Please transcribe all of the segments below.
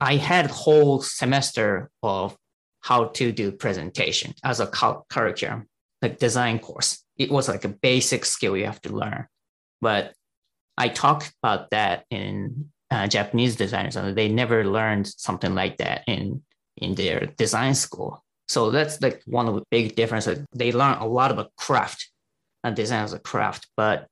I had whole semester of how to do presentation as a curriculum, like design course. It was like a basic skill you have to learn. But I talk about that in uh, Japanese designers, and they never learned something like that in in their design school. So that's like one of the big differences. They learn a lot about craft and design as a craft, but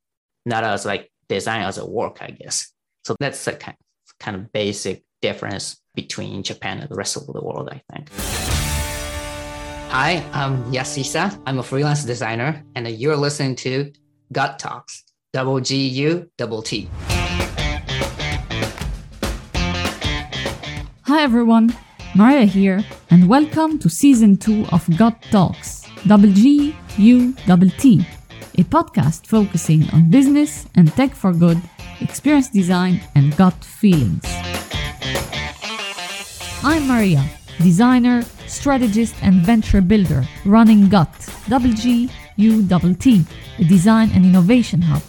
not as like design as a work, I guess. So that's the kind kind of basic difference between Japan and the rest of the world, I think. Hi, I'm Yasuhisa. I'm a freelance designer, and you're listening to Gut Talks, double G U double T. Hi, everyone. Maria here, and welcome to season two of Gut Talks, double G U double T, a podcast focusing on business and tech for good, experience design, and gut feelings. I'm Maria, designer, strategist, and venture builder running GUT, W-G-U-T, a design and innovation hub.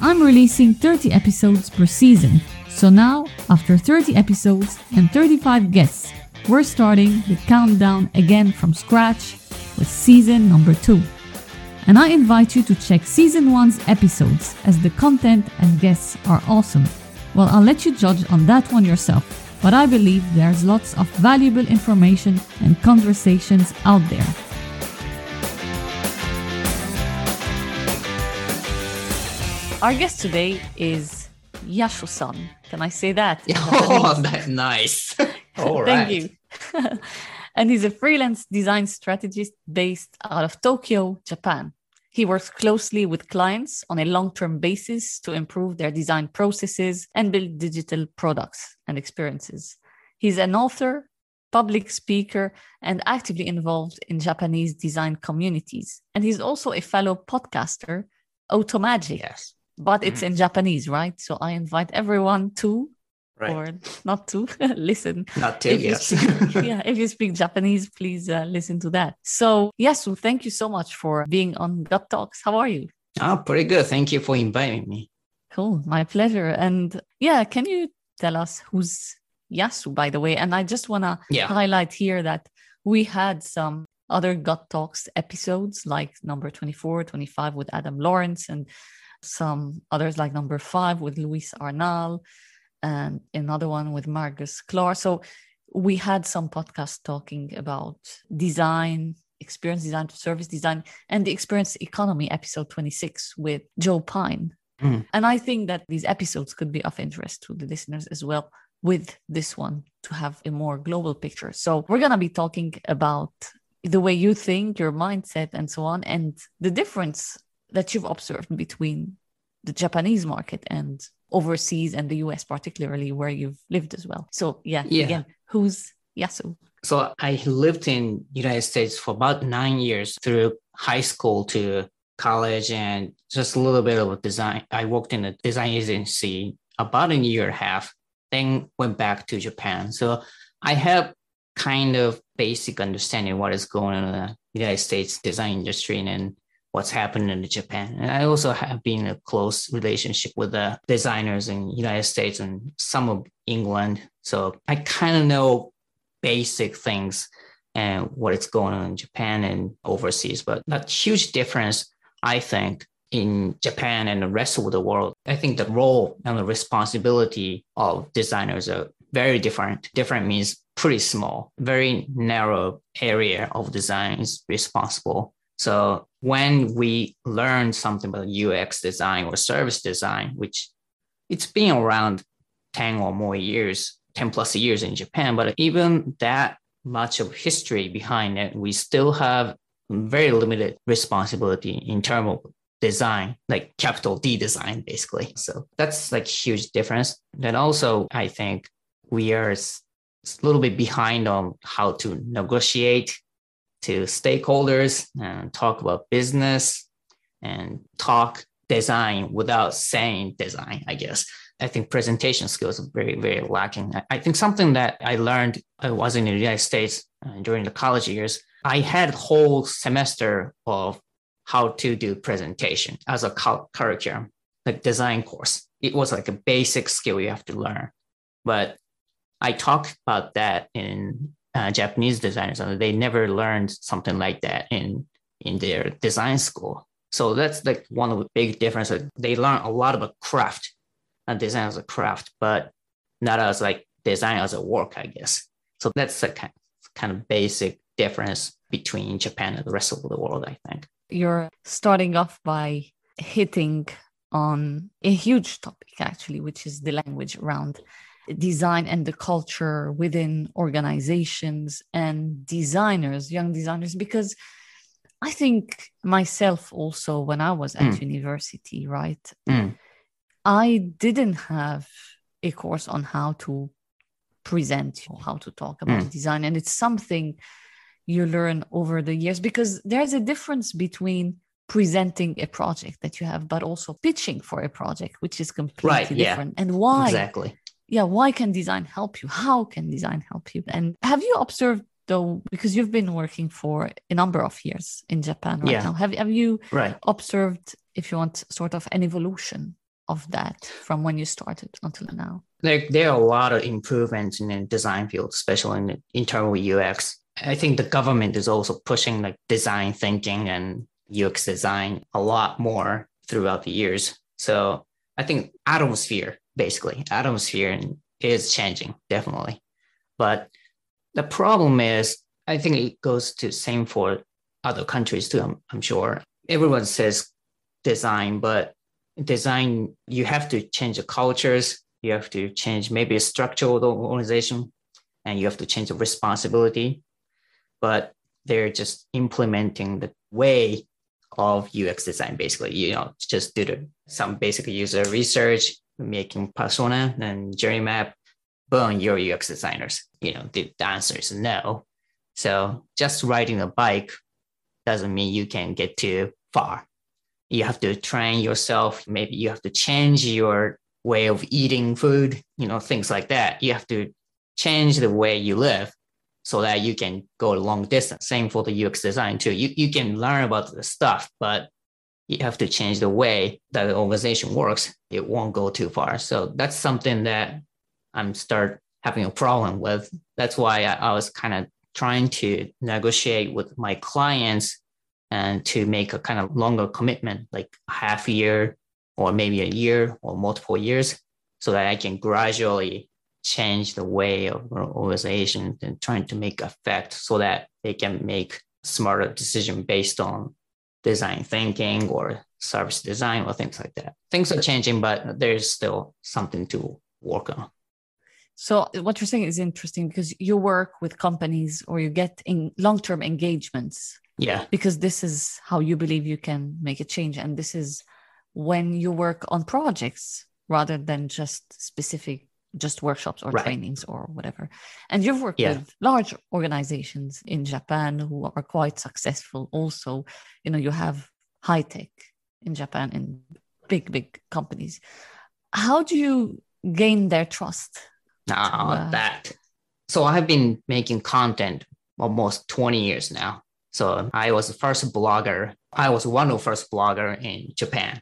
I'm releasing 30 episodes per season, so now, after 30 episodes and 35 guests, we're starting the countdown again from scratch with season number 2. And I invite you to check season 1's episodes as the content and guests are awesome. Well, I'll let you judge on that one yourself but I believe there's lots of valuable information and conversations out there. Our guest today is Yasu-san. Can I say that? Oh, that's nice. All Thank you. and he's a freelance design strategist based out of Tokyo, Japan. He works closely with clients on a long term basis to improve their design processes and build digital products and experiences. He's an author, public speaker, and actively involved in Japanese design communities. And he's also a fellow podcaster, Automagic. Yes. But it's mm-hmm. in Japanese, right? So I invite everyone to right. or not to listen. Not to, if yes. Speak, yeah, if you speak Japanese, please uh, listen to that. So, Yasu, thank you so much for being on Gut Talks. How are you? Oh, pretty good. Thank you for inviting me. Cool. My pleasure. And yeah, can you tell us who's Yasu, by the way? And I just want to yeah. highlight here that we had some other Gut Talks episodes like number 24, 25 with Adam Lawrence and some others like number five with Luis Arnal and another one with Marcus Clark. So we had some podcasts talking about design, experience design, service design, and the experience economy episode 26 with Joe Pine. Mm. And I think that these episodes could be of interest to the listeners as well with this one to have a more global picture. So we're going to be talking about the way you think, your mindset, and so on, and the difference that you've observed between the Japanese market and overseas and the US, particularly where you've lived as well. So yeah, yeah. again, who's Yasu? So I lived in United States for about nine years through high school to college and just a little bit of design. I worked in a design agency about a year and a half, then went back to Japan. So I have kind of basic understanding what is going on in the United States design industry and what's happening in Japan. And I also have been in a close relationship with the designers in United States and some of England. So I kind of know basic things and what is going on in Japan and overseas. But that huge difference, I think, in Japan and the rest of the world, I think the role and the responsibility of designers are very different. Different means pretty small, very narrow area of design is responsible so when we learn something about UX design or service design, which it's been around 10 or more years, 10 plus years in Japan, but even that much of history behind it, we still have very limited responsibility in terms of design, like capital D design, basically. So that's like huge difference. Then also, I think we are a little bit behind on how to negotiate to stakeholders and talk about business and talk design without saying design, I guess. I think presentation skills are very, very lacking. I think something that I learned, I was in the United States uh, during the college years. I had a whole semester of how to do presentation as a curriculum, like design course. It was like a basic skill you have to learn. But I talk about that in uh, Japanese designers, and they never learned something like that in in their design school. So that's like one of the big differences. They learn a lot about craft and design as a craft, but not as like design as a work, I guess. So that's the kind kind of basic difference between Japan and the rest of the world, I think. You're starting off by hitting on a huge topic, actually, which is the language around design and the culture within organizations and designers, young designers, because I think myself also, when I was at mm. university, right, mm. I didn't have a course on how to present, or how to talk about mm. design. And it's something you learn over the years because there's a difference between presenting a project that you have, but also pitching for a project, which is completely right, different. Yeah. And why? Exactly. Yeah, why can design help you? How can design help you? And have you observed though, because you've been working for a number of years in Japan right yeah. now, have, have you right. observed, if you want, sort of an evolution of that from when you started until now? There, there are a lot of improvements in the design field, especially in the internal UX. I think the government is also pushing like design thinking and UX design a lot more throughout the years. So I think atmosphere, basically, atmosphere is changing definitely. But the problem is, I think it goes to same for other countries too. I'm, I'm sure everyone says design, but design you have to change the cultures. You have to change maybe a the organization, and you have to change the responsibility. But they're just implementing the way of UX design, basically. You know, just do the, some basic user research, making persona and journey map. Boom, you're UX designers. You know, the, the answer is no. So just riding a bike doesn't mean you can get too far. You have to train yourself. Maybe you have to change your way of eating food, you know, things like that. You have to change the way you live so that you can go a long distance. Same for the UX design too. You, you can learn about the stuff, but you have to change the way that the organization works. It won't go too far. So that's something that I'm start having a problem with. That's why I, I was kind of trying to negotiate with my clients and to make a kind of longer commitment, like half year or maybe a year or multiple years, so that I can gradually change the way of organization and trying to make effect so that they can make smarter decision based on design thinking or service design or things like that. Things are changing, but there's still something to work on. So what you're saying is interesting because you work with companies or you get in long-term engagements. Yeah. Because this is how you believe you can make a change. And this is when you work on projects rather than just specific just workshops or right. trainings or whatever. And you've worked yeah. with large organizations in Japan who are quite successful also. You know, you have high tech in Japan in big, big companies. How do you gain their trust? Ah, uh, that. So I have been making content almost 20 years now. So I was the first blogger. I was one of the first blogger in Japan.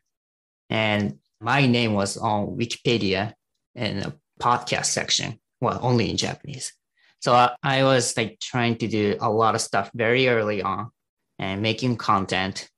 And my name was on Wikipedia and podcast section, well, only in Japanese. So I, I was like trying to do a lot of stuff very early on and making content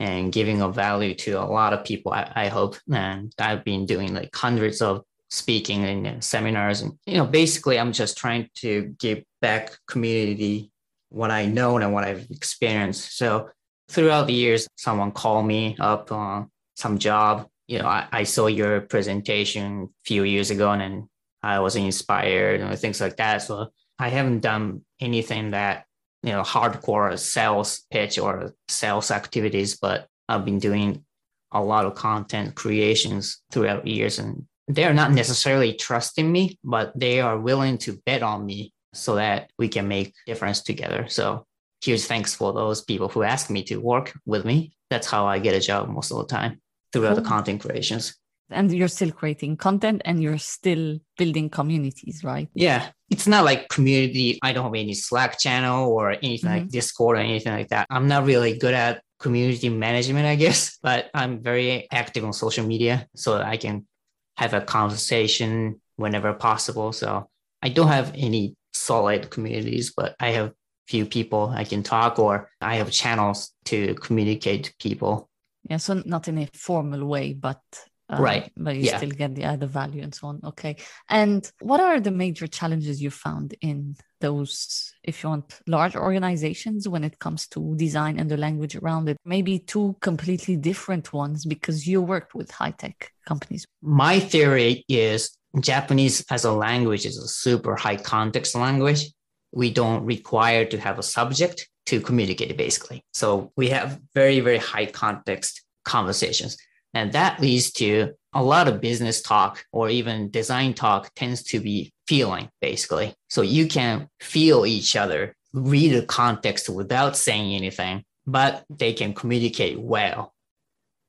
and giving a value to a lot of people, I, I hope. And I've been doing like hundreds of speaking and uh, seminars. And, you know, basically, I'm just trying to give back community what I know and what I've experienced. So throughout the years, someone called me up on some job you know, I, I saw your presentation a few years ago and I was inspired and things like that. So I haven't done anything that, you know, hardcore sales pitch or sales activities, but I've been doing a lot of content creations throughout years and they're not necessarily trusting me, but they are willing to bet on me so that we can make difference together. So huge thanks for those people who ask me to work with me. That's how I get a job most of the time throughout cool. the content creations. And you're still creating content and you're still building communities, right? Yeah. It's not like community. I don't have any Slack channel or anything mm-hmm. like Discord or anything like that. I'm not really good at community management, I guess, but I'm very active on social media so I can have a conversation whenever possible. So I don't have any solid communities, but I have few people I can talk or I have channels to communicate to people. Yeah, so not in a formal way, but uh, right, but you yeah. still get the other value and so on. Okay, and what are the major challenges you found in those, if you want, large organizations when it comes to design and the language around it? Maybe two completely different ones because you worked with high tech companies. My theory is Japanese as a language is a super high context language. We don't require to have a subject to communicate basically. So we have very, very high context conversations. And that leads to a lot of business talk or even design talk tends to be feeling basically. So you can feel each other, read the context without saying anything, but they can communicate well.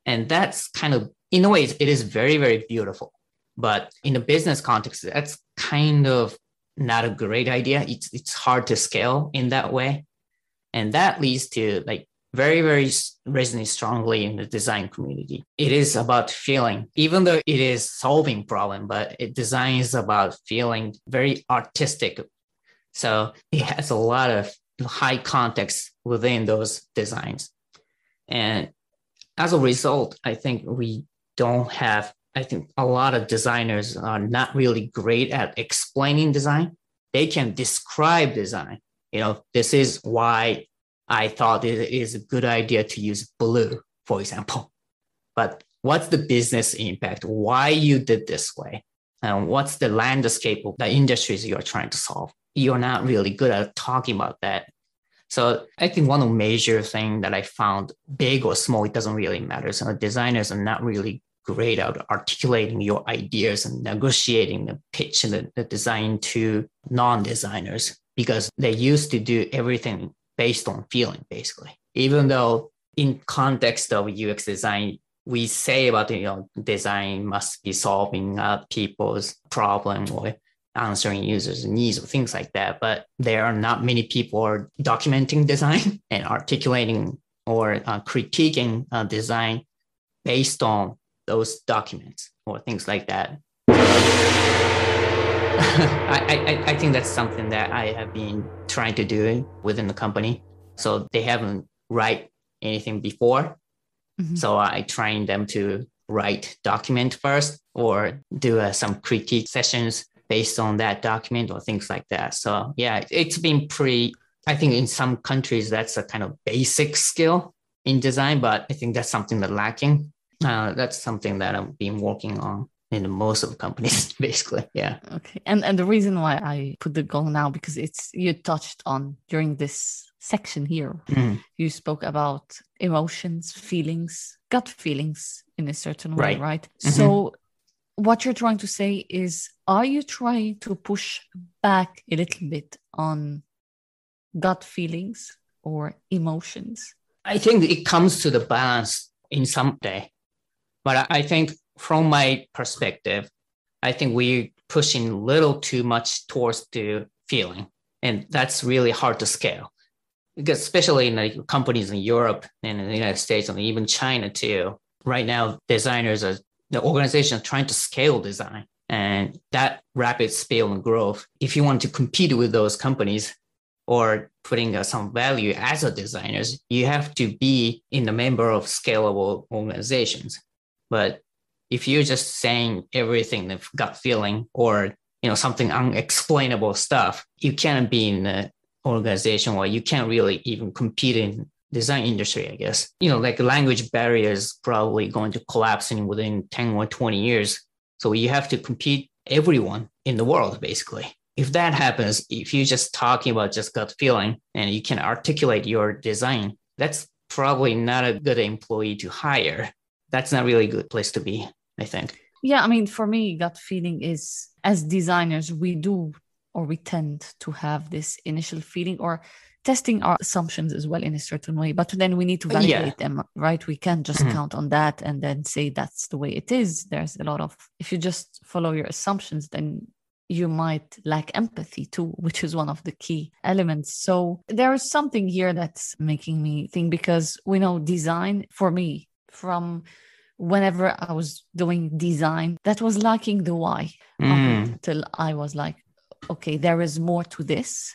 And that's kind of, in a way, it is very, very beautiful. But in a business context, that's kind of not a great idea. It's it's hard to scale in that way, and that leads to like very very resonate strongly in the design community. It is about feeling, even though it is solving problem, but it design is about feeling very artistic. So it has a lot of high context within those designs, and as a result, I think we don't have I think a lot of designers are not really great at explaining design. They can describe design. You know, this is why I thought it is a good idea to use blue, for example. But what's the business impact? Why you did this way? And what's the landscape of the industries you're trying to solve? You're not really good at talking about that. So I think one of the major thing that I found, big or small, it doesn't really matter. So designers are not really great at articulating your ideas and negotiating the pitch and the, the design to non-designers because they used to do everything based on feeling basically even though in context of ux design we say about you know design must be solving uh, people's problem or answering users needs or things like that but there are not many people are documenting design and articulating or uh, critiquing uh, design based on those documents or things like that. I, I, I think that's something that I have been trying to do within the company. So they haven't write anything before. Mm-hmm. So I train them to write document first or do uh, some critique sessions based on that document or things like that. So yeah, it's been pretty, I think in some countries, that's a kind of basic skill in design, but I think that's something that's lacking uh, that's something that I've been working on in most of the companies, basically. Yeah. Okay. And and the reason why I put the goal now because it's you touched on during this section here. Mm. You spoke about emotions, feelings, gut feelings in a certain way, right? right? Mm-hmm. So what you're trying to say is are you trying to push back a little bit on gut feelings or emotions? I think it comes to the balance in some day but I think from my perspective, I think we're pushing a little too much towards the feeling. And that's really hard to scale. Because especially in the companies in Europe and in the United States and even China too. Right now, designers are the organization trying to scale design and that rapid scale and growth. If you want to compete with those companies, or putting uh, some value as a designers, you have to be in the member of scalable organizations. But if you're just saying everything the gut feeling or you know something unexplainable stuff, you can't be in the organization or you can't really even compete in design industry, I guess. You know, like language barriers probably going to collapse in within 10 or 20 years. So you have to compete everyone in the world, basically. If that happens, if you're just talking about just gut feeling and you can articulate your design, that's probably not a good employee to hire that's not really a good place to be, I think. Yeah, I mean, for me, gut feeling is as designers, we do or we tend to have this initial feeling or testing our assumptions as well in a certain way but then we need to validate yeah. them right we can't just mm-hmm. count on that and then say that's the way it is there's a lot of if you just follow your assumptions then you might lack empathy too which is one of the key elements so there is something here that's making me think because we know design for me from whenever I was doing design that was lacking the why mm. until I was like, okay, there is more to this.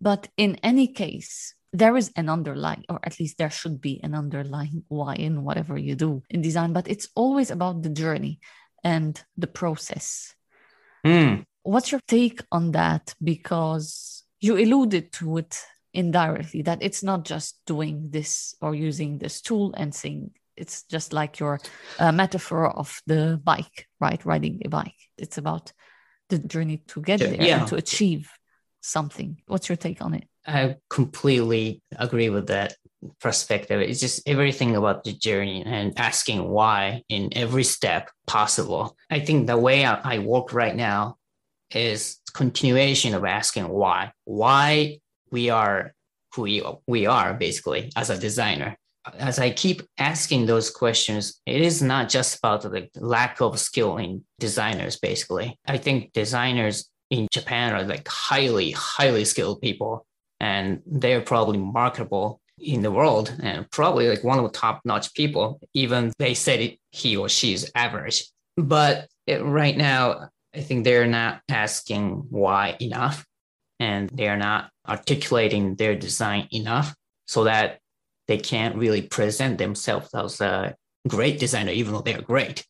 But in any case, there is an underlying, or at least there should be an underlying why in whatever you do in design, but it's always about the journey and the process. Mm. What's your take on that? Because you alluded to it indirectly that it's not just doing this or using this tool and saying it's just like your uh, metaphor of the bike, right? Riding a bike. It's about the journey to get there yeah. and to achieve something. What's your take on it? I completely agree with that perspective. It's just everything about the journey and asking why in every step possible. I think the way I, I work right now is continuation of asking why. Why we are who we, we are basically as a designer. As I keep asking those questions, it is not just about the lack of skill in designers, basically. I think designers in Japan are like highly, highly skilled people, and they're probably marketable in the world and probably like one of the top notch people, even they said it, he or she is average. But it, right now, I think they're not asking why enough and they are not articulating their design enough so that they can't really present themselves as a great designer, even though they're great.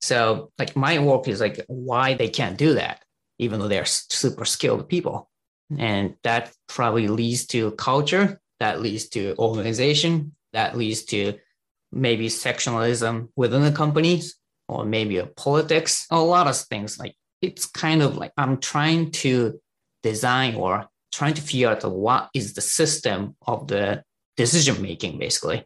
So, like, my work is like why they can't do that, even though they're super skilled people. And that probably leads to culture, that leads to organization, that leads to maybe sectionalism within the companies, or maybe a politics, a lot of things. Like, it's kind of like I'm trying to design or trying to figure out what is the system of the decision making basically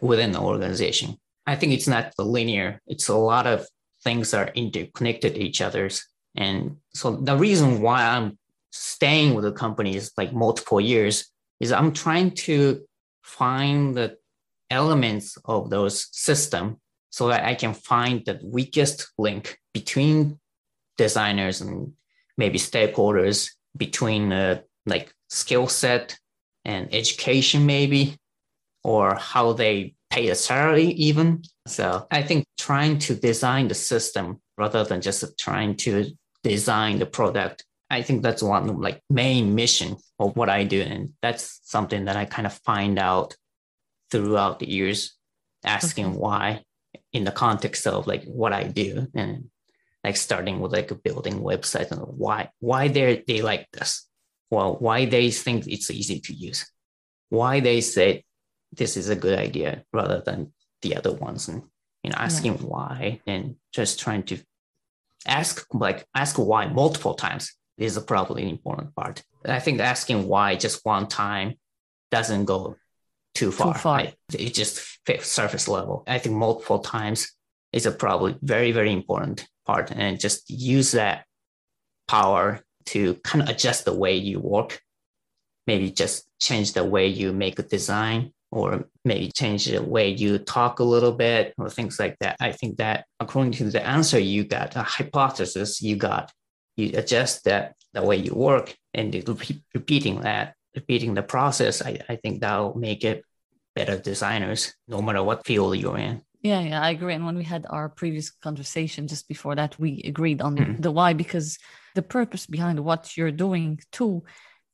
within the organization. I think it's not linear. It's a lot of things are interconnected to each other's. And so the reason why I'm staying with the company is like multiple years is I'm trying to find the elements of those system so that I can find the weakest link between designers and maybe stakeholders between like skill set and education maybe or how they pay a salary even. So i think trying to design the system rather than just trying to design the product i think that's one like main mission of what i do. And that's something that i kind of find out throughout the years asking okay. why in the context of like what i do and like starting with like a building website and why why they they like this well why they think it's easy to use why they say this is a good idea rather than the other ones and you know asking yeah. why and just trying to ask like ask why multiple times is a probably an important part i think asking why just one time doesn't go too far, too far. Right? it just surface level i think multiple times is a probably very very important part and just use that power to kind of adjust the way you work maybe just change the way you make a design or maybe change the way you talk a little bit or things like that i think that according to the answer you got a hypothesis you got you adjust that the way you work and repeating that repeating the process I, I think that'll make it better designers no matter what field you're in yeah, yeah, I agree. And when we had our previous conversation just before that, we agreed on mm-hmm. the why because the purpose behind what you're doing too.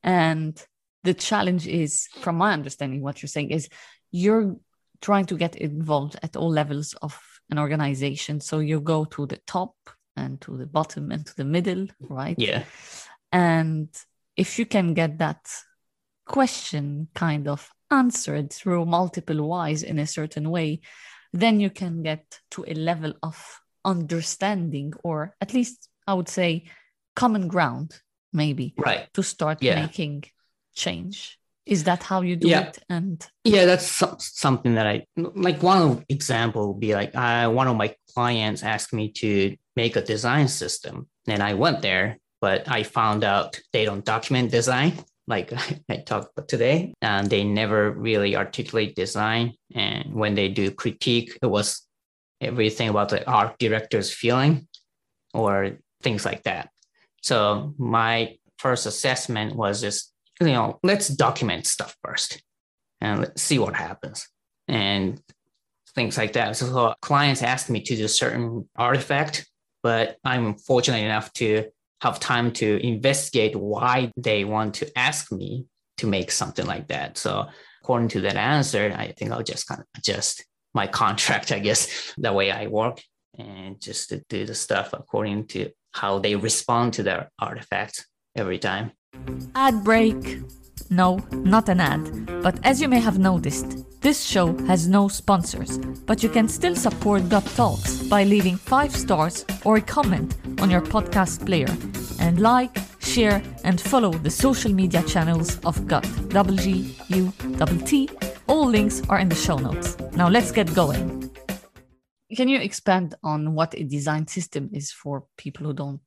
And the challenge is, from my understanding, what you're saying is you're trying to get involved at all levels of an organization. So you go to the top and to the bottom and to the middle, right? Yeah. And if you can get that question kind of answered through multiple whys in a certain way, then you can get to a level of understanding or at least i would say common ground maybe right to start yeah. making change is that how you do yeah. it and yeah that's something that i like one example would be like uh, one of my clients asked me to make a design system and i went there but i found out they don't document design like I talked about today, and they never really articulate design. And when they do critique, it was everything about the art director's feeling or things like that. So my first assessment was just, you know, let's document stuff first and let's see what happens. And things like that. So clients asked me to do certain artifact, but I'm fortunate enough to have time to investigate why they want to ask me to make something like that. So according to that answer, I think I'll just kind of adjust my contract, I guess, the way I work and just to do the stuff according to how they respond to their artifacts every time. Ad break. No, not an ad. But as you may have noticed, this show has no sponsors, but you can still support Gut Talks by leaving five stars or a comment on your podcast player and like, share, and follow the social media channels of Gut. Double G U double T. All links are in the show notes. Now let's get going. Can you expand on what a design system is for people who don't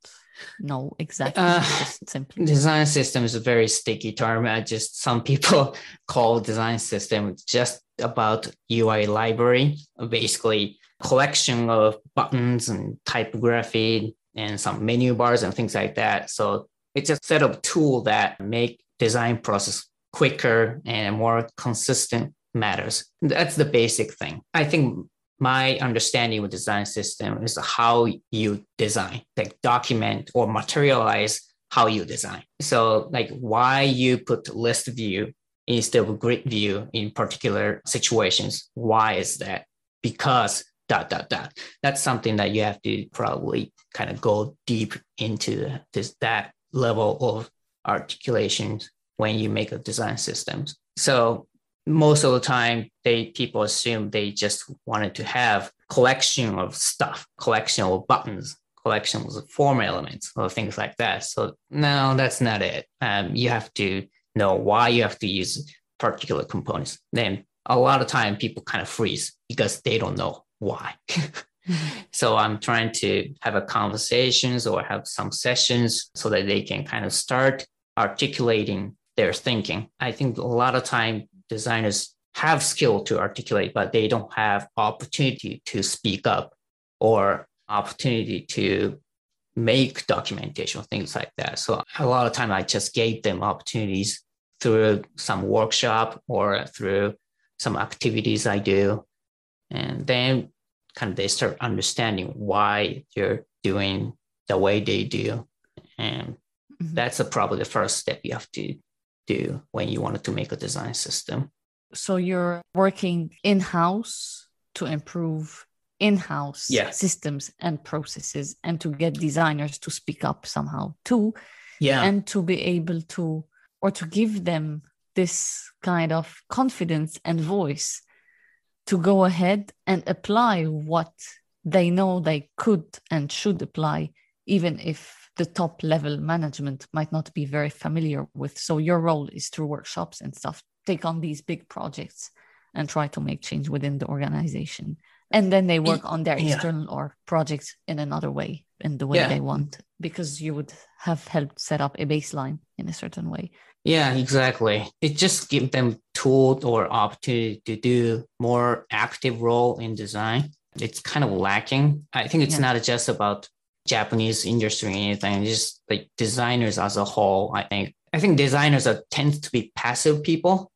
know exactly? Uh, simply. Design system is a very sticky term. I just some people call design system just about UI library, basically collection of buttons and typography and some menu bars and things like that. So it's a set of tool that make design process quicker and more consistent matters. That's the basic thing. I think my understanding of design system is how you design, like document or materialize how you design. So like why you put list view instead of grid view in particular situations. Why is that? Because dot dot dot. That's something that you have to probably kind of go deep into this that level of articulation when you make a design systems. So most of the time they people assume they just wanted to have collection of stuff collection of buttons collections of form elements or things like that. So no that's not it. Um, you have to know why you have to use particular components. Then a lot of time people kind of freeze because they don't know why. So i'm trying to have a conversations or have some sessions so that they can kind of start articulating their thinking. I think a lot of time designers have skill to articulate, but they don't have opportunity to speak up or opportunity to make documentation, things like that. So a lot of time I just gave them opportunities through some workshop or through some activities I do. And then kind of they start understanding why they're doing the way they do. And mm-hmm. that's a, probably the first step you have to do when you wanted to make a design system. So you're working in house to improve in house yeah. systems and processes and to get designers to speak up somehow too. Yeah. And to be able to, or to give them this kind of confidence and voice to go ahead and apply what they know they could and should apply, even if the top level management might not be very familiar with. So your role is through workshops and stuff, take on these big projects and try to make change within the organization. And then they work on their external or projects in another way, in the way yeah. they want, because you would have helped set up a baseline in a certain way. Yeah, exactly. It just gives them tool or opportunity to do more active role in design. It's kind of lacking. I think it's yeah. not just about Japanese industry or anything, just like designers as a whole. I think I think designers are tend to be passive people.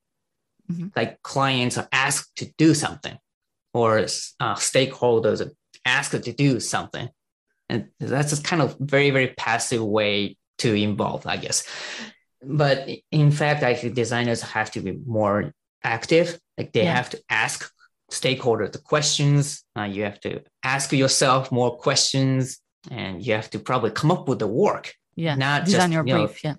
Mm-hmm. Like clients are asked to do something, or uh, stakeholders are asked to do something, and that's a kind of very very passive way to involve, I guess. But in fact, I think designers have to be more active. Like they yeah. have to ask stakeholders the questions. Uh, you have to ask yourself more questions and you have to probably come up with the work. Yeah. Not design just, your you brief. Know, yeah.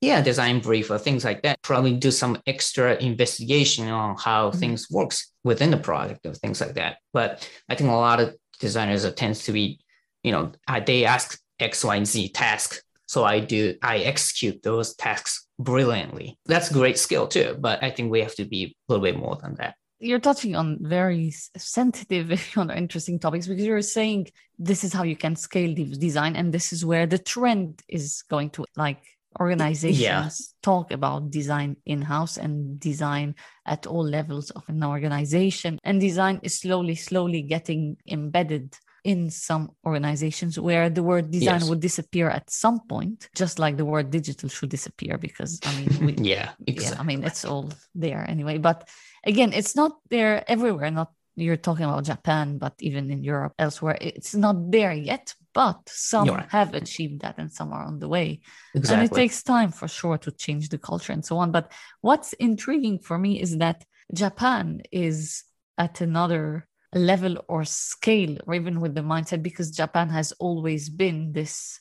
Yeah, design brief or things like that. Probably do some extra investigation on how mm-hmm. things works within the product or things like that. But I think a lot of designers tends to be, you know, they ask X, Y, and Z task. So I do, I execute those tasks brilliantly. That's a great skill too. But I think we have to be a little bit more than that you're touching on very sensitive and interesting topics because you're saying this is how you can scale design and this is where the trend is going to like organizations yeah. talk about design in-house and design at all levels of an organization and design is slowly slowly getting embedded in some organizations where the word design yes. would disappear at some point, just like the word digital should disappear because I mean, we, yeah, exactly. yeah, I mean, it's all there anyway. But again, it's not there everywhere. Not you're talking about Japan, but even in Europe, elsewhere, it's not there yet. but some right. have achieved that and some are on the way. Exactly. And it takes time for sure to change the culture and so on. But what's intriguing for me is that Japan is at another level or scale, or even with the mindset, because Japan has always been this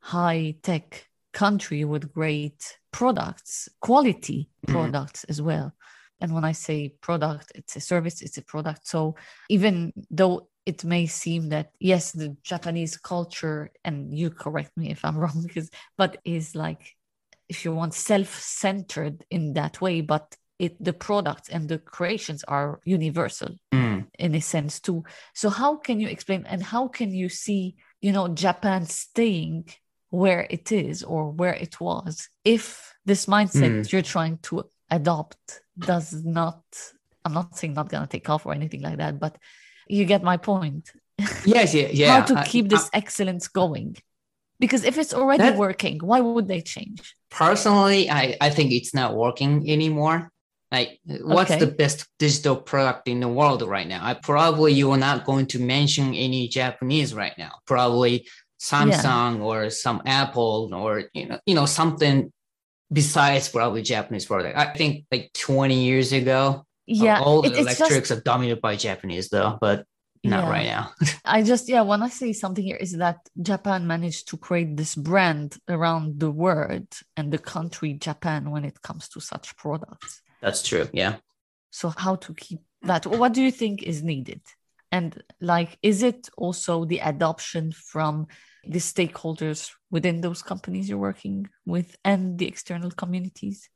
high tech country with great products, quality mm-hmm. products as well. And when I say product, it's a service, it's a product. So even though it may seem that yes, the Japanese culture, and you correct me if I'm wrong, because but is like if you want self-centered in that way, but it the products and the creations are universal mm. in a sense too. So how can you explain and how can you see, you know, Japan staying where it is or where it was if this mindset mm. you're trying to adopt does not i'm not saying not gonna take off or anything like that but you get my point. Yes yeah yeah how to keep I, this I, excellence going. Because if it's already that, working why would they change? Personally i i think it's not working anymore. Like what's okay. the best digital product in the world right now? I probably you are not going to mention any japanese right now. Probably samsung yeah. or some apple or you know you know something besides probably Japanese product. I think like 20 years ago, uh, yeah, all the it, electrics just, are dominated by Japanese though, but not yeah. right now. I just yeah, when I say something here is that Japan managed to create this brand around the world and the country Japan when it comes to such products. That's true. Yeah. So how to keep that? What do you think is needed? And like, is it also the adoption from the stakeholders within those companies you're working with and the external communities?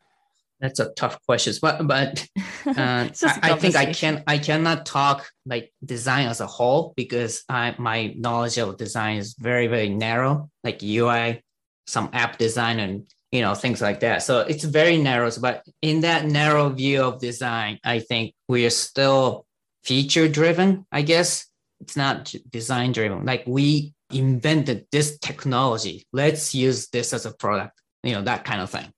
That's a tough question, but but uh, I, I think I can I cannot talk like design as a whole because I my knowledge of design is very very narrow, like UI, some app design, and you know things like that. So it's very narrow. But in that narrow view of design, I think we are still feature driven. I guess it's not design driven. Like we invented this technology. Let's use this as a product, you know, that kind of thing.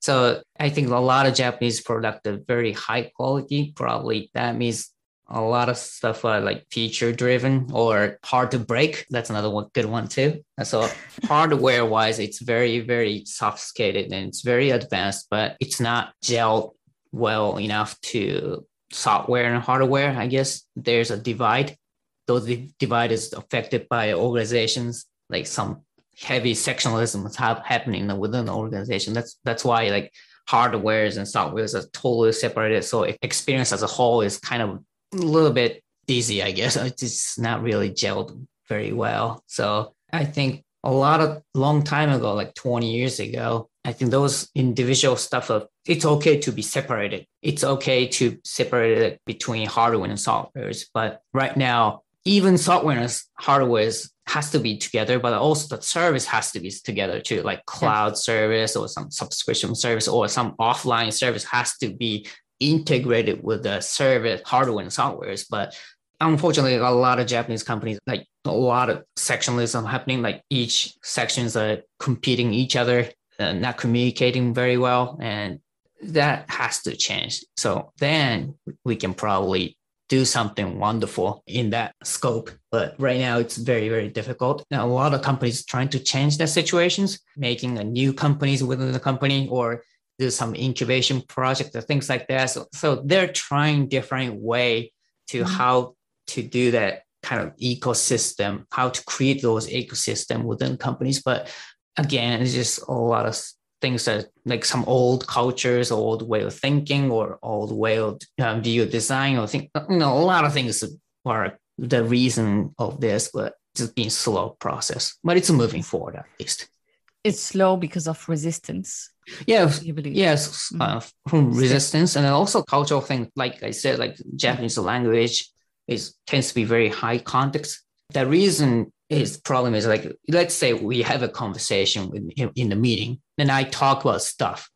So I think a lot of Japanese product are very high quality. Probably that means a lot of stuff are like feature driven or hard to break. That's another one good one too. So hardware wise, it's very, very sophisticated and it's very advanced, but it's not gelled well enough to software and hardware. I guess there's a divide those divide is affected by organizations like some heavy sectionalism is happening within the organization. That's that's why like hardwares and softwares are totally separated. So experience as a whole is kind of a little bit dizzy i guess it's not really gelled very well. So i think a lot of long time ago like 20 years ago i think those individual stuff of it's okay to be separated. It's okay to separate it between hardware and softwares. But right now even software and hardware has to be together, but also the service has to be together too, like cloud yeah. service or some subscription service or some offline service has to be integrated with the service hardware and softwares. But unfortunately, a lot of Japanese companies, like a lot of sectionalism happening, like each sections are competing each other, uh, not communicating very well. And that has to change. So then we can probably do something wonderful in that scope. But right now, it's very, very difficult. Now, a lot of companies trying to change their situations, making a new companies within the company or do some incubation project or things like that. So, so they're trying different way to mm-hmm. how to do that kind of ecosystem, how to create those ecosystem within companies. But again, it's just a lot of things that like some old cultures, old way of thinking, or old way of uh, view design, or think you know a lot of things are the reason of this, but just being slow process. But it's moving forward at least. It's slow because of resistance. Yeah, yes, mm. uh, from resistance and also cultural thing. Like I said, like Japanese language is tends to be very high context. The reason is problem is like let's say we have a conversation in, in the meeting and I talk about stuff,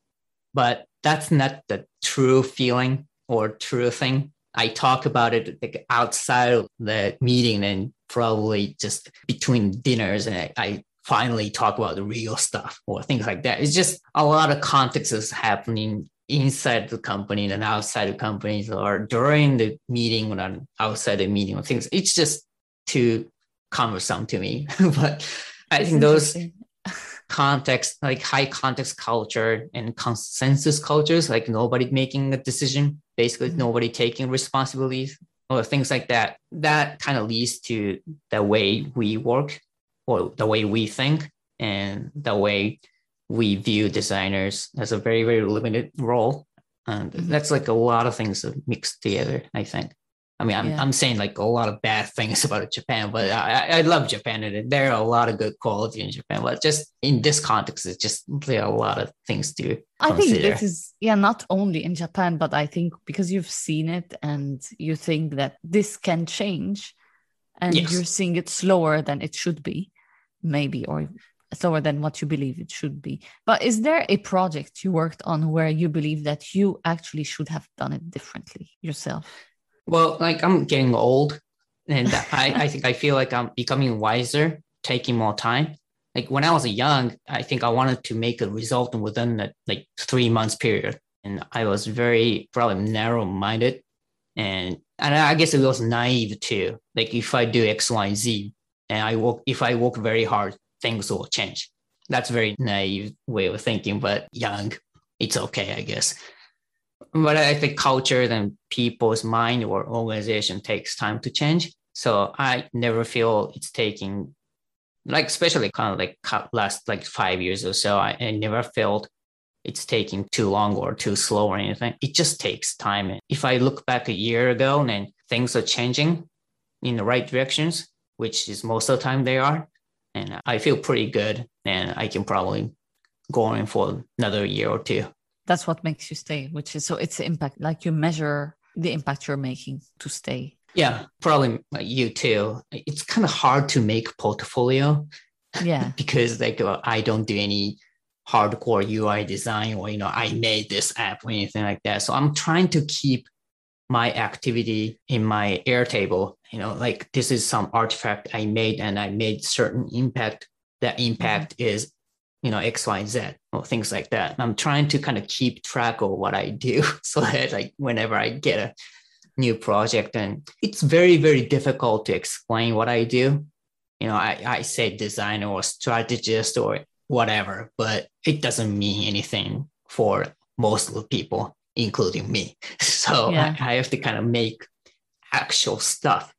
but that's not the true feeling or true thing. I talk about it like outside of the meeting and probably just between dinners, and I, I finally talk about the real stuff or things like that. It's just a lot of context is happening inside the company and outside the companies or during the meeting or outside the meeting or things. It's just too cumbersome to me. but I think those context, like high context culture and consensus cultures, like nobody making a decision, basically mm-hmm. nobody taking responsibility or things like that, that kind of leads to the way we work or the way we think and the way we view designers as a very, very limited role. And mm-hmm. that's like a lot of things mixed together, I think. I mean, I'm, yeah. I'm saying like a lot of bad things about Japan, but I, I love Japan and there are a lot of good quality in Japan. But just in this context, it's just there are a lot of things to I consider. think this is yeah, not only in Japan, but I think because you've seen it and you think that this can change, and yes. you're seeing it slower than it should be, maybe, or slower than what you believe it should be. But is there a project you worked on where you believe that you actually should have done it differently yourself? Well, like I'm getting old, and I, I think I feel like I'm becoming wiser, taking more time. Like when I was young, I think I wanted to make a result within a like three months period, and I was very probably narrow minded, and and I guess it was naive too. Like if I do X, Y, Z, and I work, if I work very hard, things will change. That's very naive way of thinking, but young, it's okay, I guess but I think culture and people's mind or organization takes time to change. So I never feel it's taking, like especially kind of like last like five years or so. I, I never felt it's taking too long or too slow or anything. It just takes time. And If I look back a year ago and things are changing in the right directions, which is most of the time they are, and I feel pretty good, and I can probably go on for another year or two that's what makes you stay which is so it's impact like you measure the impact you're making to stay. Yeah probably you too. It's kind of hard to make portfolio yeah. because like uh, i don't do any hardcore ui design or you know i made this app or anything like that. So i'm trying to keep my activity in my airtable you know like this is some artifact i made and i made certain impact. That impact mm-hmm. is you know X, Y, Z or things like that. I'm trying to kind of keep track of what I do so that like whenever I get a new project and it's very very difficult to explain what I do. You know, I, I say designer or strategist or whatever, but it doesn't mean anything for most of the people, including me. So yeah. I, I have to kind of make actual stuff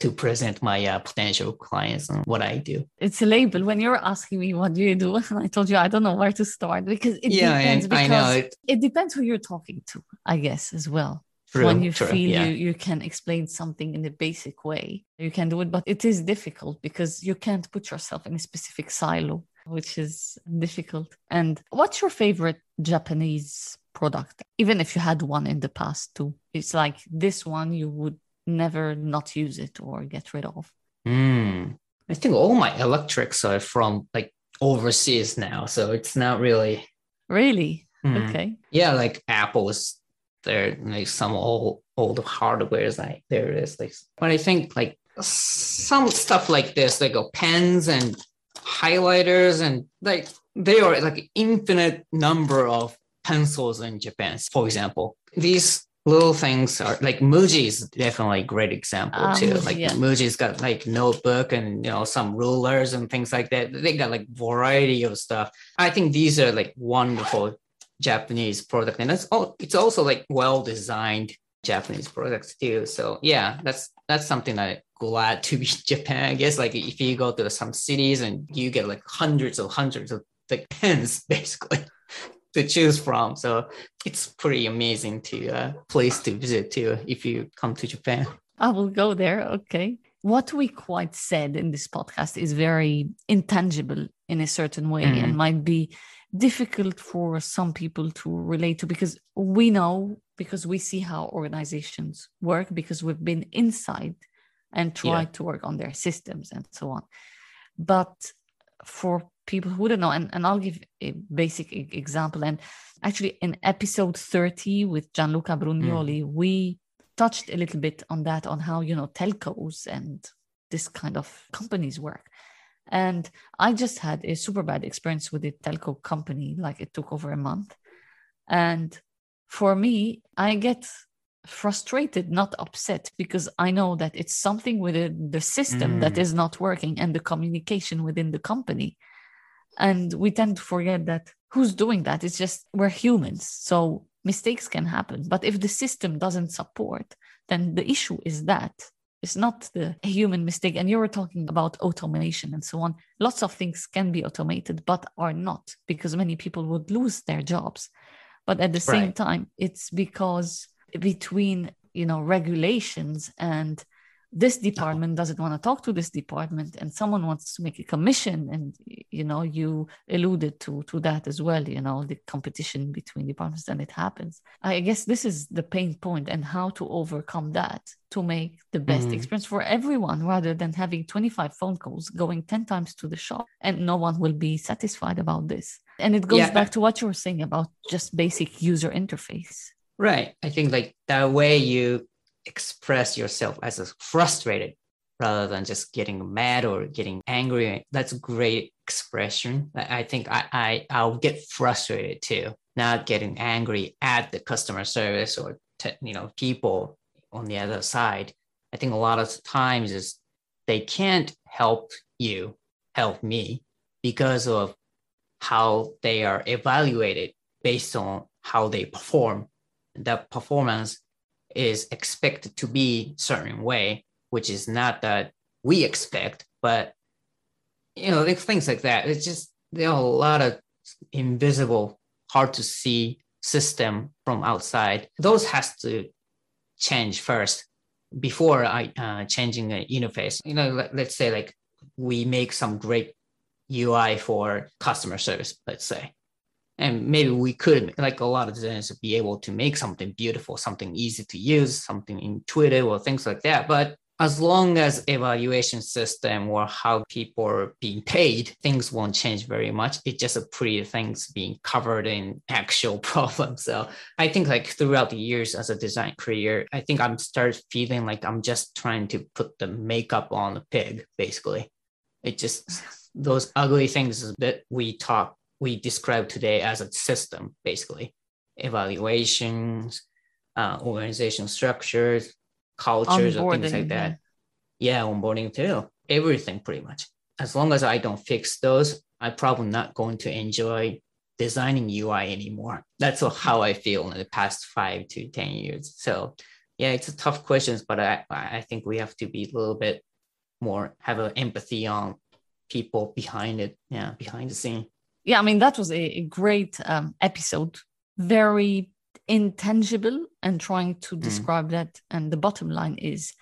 to present my uh, potential clients and what I do. It's a label. When you're asking me what do you do, and I told you I don't know where to start because it yeah, depends. Because I know it, it depends who you're talking to, I guess, as well. True, when you true, feel yeah. you, you can explain something in a basic way, you can do it, but it is difficult because you can't put yourself in a specific silo, which is difficult. And what's your favorite Japanese product? Even if you had one in the past too, it's like this one you would never not use it or get rid of? Mm. I think all my electrics are from like overseas now, so it's not really. Really? Mm. Okay. Yeah, like Apple's there, like some old old hardwares. Like there is like, but I think like some stuff like this, like go pens and highlighters and like there are like infinite number of pencils in Japan. For example, these little things are like Muji is definitely a great example um, too. Like yeah. Muji's got like notebook and you know some rulers and things like that. They got like variety of stuff. I think these are like wonderful Japanese product, and it's all. It's also like well designed Japanese products too. So yeah, that's that's something that glad to be Japan. I guess like if you go to some cities and you get like hundreds of hundreds of like pens basically to choose from. So it's pretty amazing to uh, place to visit too if you come to Japan. I will go there. Okay. What we quite said in this podcast is very intangible in a certain way mm. and might be difficult for some people to relate to because we know because we see how organizations work because we've been inside and tried yeah. to work on their systems and so on. But for people who don't know and, and i'll give a basic example. And actually in episode 30 with gianluca brugnoli mm. we touched a little bit on that on how you know telcos and this kind of companies work. And i just had a super bad experience with a telco company like it took over a month. And for me i get frustrated, not upset, because I know that it's something within the system mm. that is not working and the communication within the company. And we tend to forget that who's doing that? It's just we're humans. So mistakes can happen. But if the system doesn't support, then the issue is that it's not the human mistake. And you were talking about automation and so on. Lots of things can be automated, but are not because many people would lose their jobs. But at the same right. time, it's because between you know regulations and this department doesn't want to talk to this department and someone wants to make a commission and you know you alluded to to that as well you know the competition between departments and it happens i guess this is the pain point and how to overcome that to make the best mm. experience for everyone rather than having 25 phone calls going 10 times to the shop and no one will be satisfied about this and it goes yeah. back to what you were saying about just basic user interface right i think like that way you express yourself as a frustrated rather than just getting mad or getting angry. That's a great expression. I think I, I I'll get frustrated too, not getting angry at the customer service or te- you know people on the other side. I think a lot of times is they can't help you help me because of how they are evaluated based on how they perform. That performance is expected to be certain way, which is not that we expect, but you know, things like that. It's just there are a lot of invisible, hard to see system from outside. Those has to change first before I uh, changing the interface. You know, let, let's say like we make some great UI for customer service, let's say and maybe we could like a lot of designers be able to make something beautiful something easy to use something intuitive or things like that. But as long as evaluation system or how people are being paid things won't change very much. It's just a pretty things being covered in actual problems. So i think like throughout the years as a design career i think i'm started feeling like i'm just trying to put the makeup on a pig basically. It just those ugly things that we talk we describe today as a system, basically evaluations, uh, organizational structures, cultures, or things like that. Yeah. yeah, onboarding too. Everything pretty much. As long as I don't fix those, I'm probably not going to enjoy designing UI anymore. That's how I feel in the past five to 10 years. So yeah, it's a tough questions, but I, I think we have to be a little bit more, have an empathy on people behind it. Yeah, behind the scene yeah, I mean, that was a, a great um, episode, very intangible and trying to mm. describe mm. that. And the bottom line is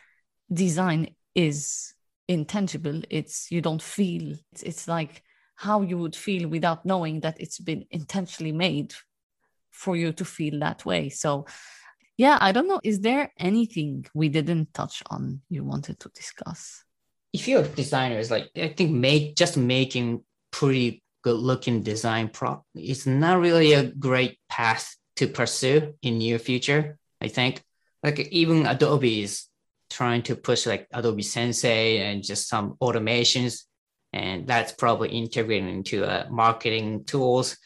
design is intangible. It's you don't feel, it's, it's like how you would feel without knowing that it's been intentionally made for you to feel that way. So, yeah, I don't know. Is there anything we didn't touch on you wanted to discuss? If you're a designer, it's like I think make just making pretty good looking design prop it's not really a great path to pursue in near future i think. Like even adobe is trying to push like adobe sensei and just some automations and that's probably integrated into uh, marketing tools.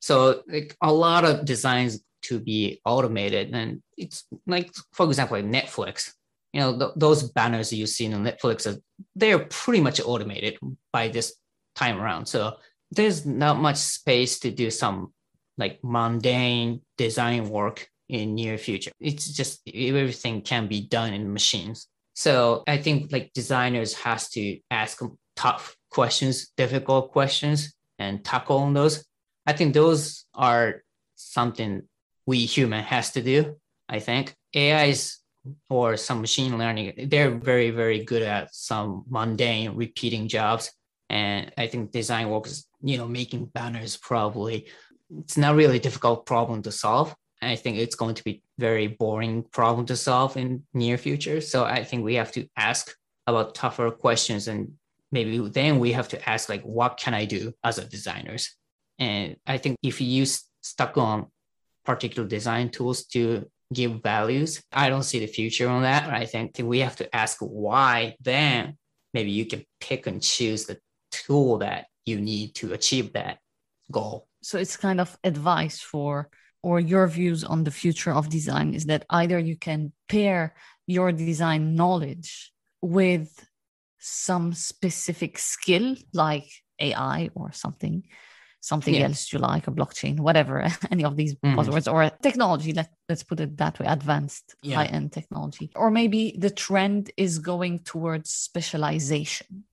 So like a lot of designs to be automated and it's like for example like netflix. You know th- those banners you see in netflix are, they're pretty much automated by this time around. So there's not much space to do some like mundane design work in near future. It's just everything can be done in machines. So I think like designers has to ask tough questions, difficult questions, and tackle on those. I think those are something we human has to do. I think AIs or some machine learning, they're very, very good at some mundane repeating jobs. And I think design work is you know, making banners probably it's not really a difficult problem to solve. I think it's going to be very boring problem to solve in near future. So I think we have to ask about tougher questions and maybe then we have to ask like what can I do as a designers? And I think if you use stuck on particular design tools to give values, I don't see the future on that. I think we have to ask why then maybe you can pick and choose the tool that you need to achieve that goal. So it's kind of advice for or your views on the future of design is that either you can pair your design knowledge with some specific skill like AI or something, something yeah. else you like, a blockchain, whatever, any of these mm-hmm. buzzwords, or technology, let, let's put it that way, advanced yeah. high end technology. Or maybe the trend is going towards specialization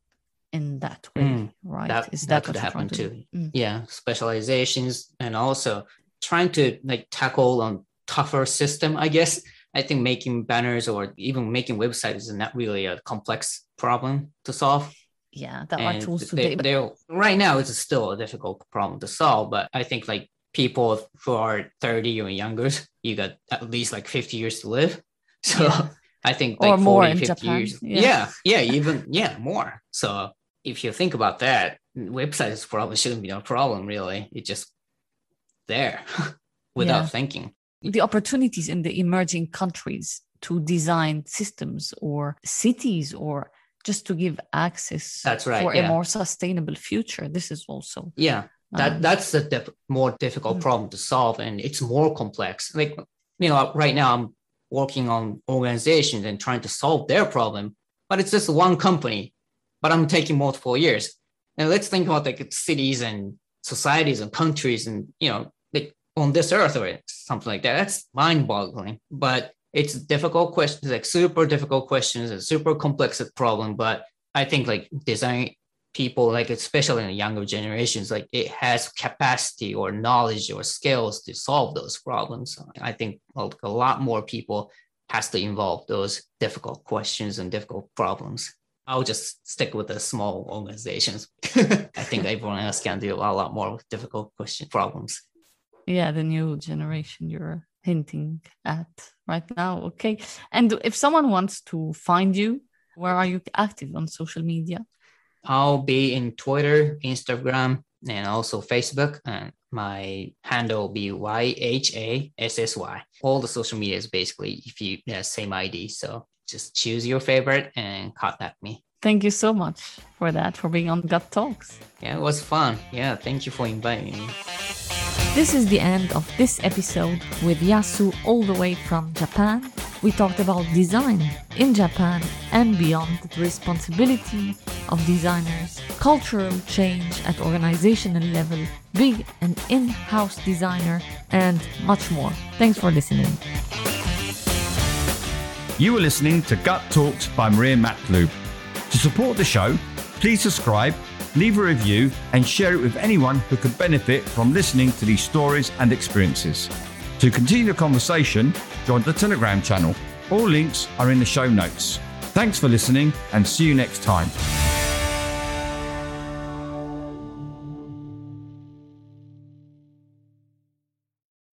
in that way, mm, right? That, is that, that could happen to too. Mm. Yeah, specializations and also trying to like tackle on tougher system, I guess. I think making banners or even making websites is not really a complex problem to solve. Yeah, there are tools today. They, right now, it's still a difficult problem to solve. But I think like people who are 30 or younger, you got at least like 50 years to live. So yeah. I think like or 40, more 50 Japan. years. Yeah. yeah, yeah, even yeah, more. So if you think about that, websites probably shouldn't be a problem, really. It's just there without yeah. thinking. The opportunities in the emerging countries to design systems or cities or just to give access that's right for yeah. a more sustainable future this is also yeah that um, that's the dif- more difficult mm. problem to solve and it's more complex like you know right now i'm working on organizations and trying to solve their problem but it's just one company but I'm taking multiple years. And let's think about like cities and societies and countries and you know like on this earth or something like that. That's mind-boggling. But it's difficult questions, like super difficult questions, a super complex problem. But I think like design people, like especially in the younger generations, like it has capacity or knowledge or skills to solve those problems. I think a lot more people has to involve those difficult questions and difficult problems. I'll just stick with the small organizations. I think everyone else can do a lot more difficult question problems. Yeah, the new generation you're hinting at right now. Okay. And if someone wants to find you, where are you active on social media? I'll be in Twitter, Instagram, and also Facebook. And my handle will be YHASSY. All the social media is basically if you yeah, same ID. So just choose your favorite and contact me. Thank you so much for that, for being on Gut Talks. Yeah, it was fun. Yeah, thank you for inviting me. This is the end of this episode with Yasu all the way from Japan. We talked about design in Japan and beyond, the responsibility of designers, cultural change at organizational level, being an in-house designer, and much more. Thanks for listening. You are listening to Gut Talks by Maria Matlub. To support the show, please subscribe, leave a review, and share it with anyone who could benefit from listening to these stories and experiences. To continue the conversation, join the Telegram channel. All links are in the show notes. Thanks for listening and see you next time.